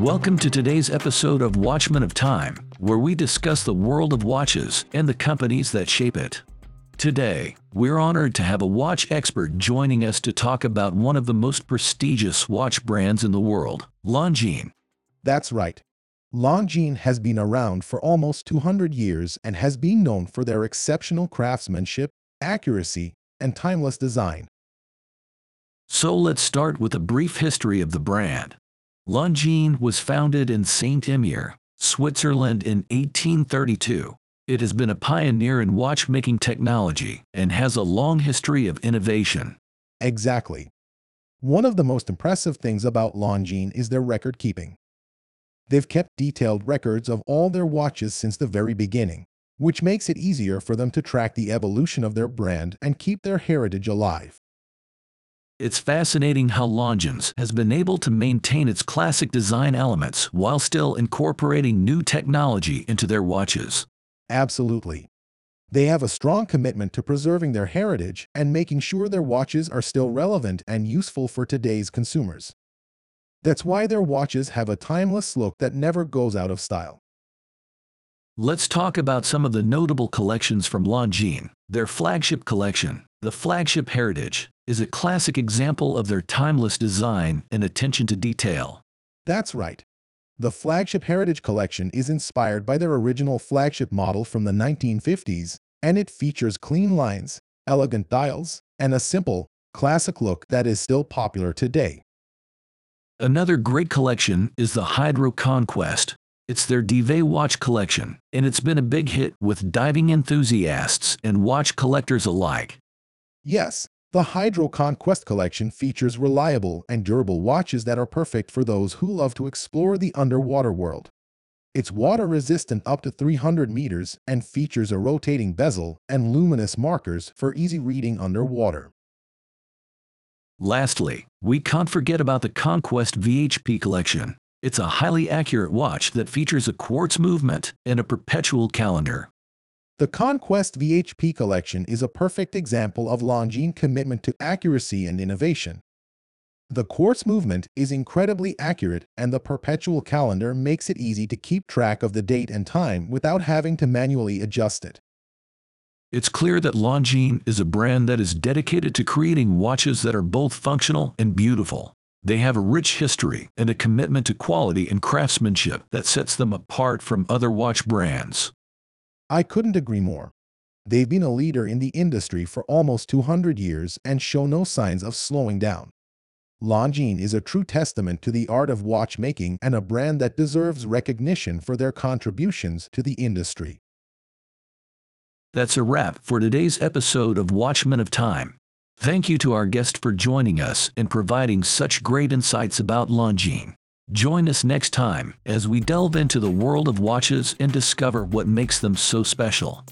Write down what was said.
Welcome to today's episode of Watchmen of Time, where we discuss the world of watches and the companies that shape it. Today, we're honored to have a watch expert joining us to talk about one of the most prestigious watch brands in the world, Longines. That's right. Longines has been around for almost 200 years and has been known for their exceptional craftsmanship, accuracy, and timeless design. So let's start with a brief history of the brand. Longines was founded in Saint-Imier, Switzerland in 1832. It has been a pioneer in watchmaking technology and has a long history of innovation. Exactly. One of the most impressive things about Longines is their record keeping. They've kept detailed records of all their watches since the very beginning, which makes it easier for them to track the evolution of their brand and keep their heritage alive. It's fascinating how Longines has been able to maintain its classic design elements while still incorporating new technology into their watches. Absolutely. They have a strong commitment to preserving their heritage and making sure their watches are still relevant and useful for today's consumers. That's why their watches have a timeless look that never goes out of style. Let's talk about some of the notable collections from Longines. Their flagship collection, the Flagship Heritage, is a classic example of their timeless design and attention to detail. That's right. The Flagship Heritage Collection is inspired by their original flagship model from the 1950s, and it features clean lines, elegant dials, and a simple, classic look that is still popular today. Another great collection is the Hydro Conquest, it's their Dive watch collection, and it's been a big hit with diving enthusiasts and watch collectors alike. Yes, the Hydro Conquest collection features reliable and durable watches that are perfect for those who love to explore the underwater world. It's water-resistant up to 300 meters and features a rotating bezel and luminous markers for easy reading underwater. Lastly, we can't forget about the Conquest VHP collection. It's a highly accurate watch that features a quartz movement and a perpetual calendar. The Conquest VHP collection is a perfect example of Longines' commitment to accuracy and innovation. The quartz movement is incredibly accurate and the perpetual calendar makes it easy to keep track of the date and time without having to manually adjust it. It's clear that Longines is a brand that is dedicated to creating watches that are both functional and beautiful. They have a rich history and a commitment to quality and craftsmanship that sets them apart from other watch brands. I couldn't agree more. They've been a leader in the industry for almost 200 years and show no signs of slowing down. Longines is a true testament to the art of watchmaking and a brand that deserves recognition for their contributions to the industry. That's a wrap for today's episode of Watchmen of Time. Thank you to our guest for joining us and providing such great insights about Longines. Join us next time as we delve into the world of watches and discover what makes them so special.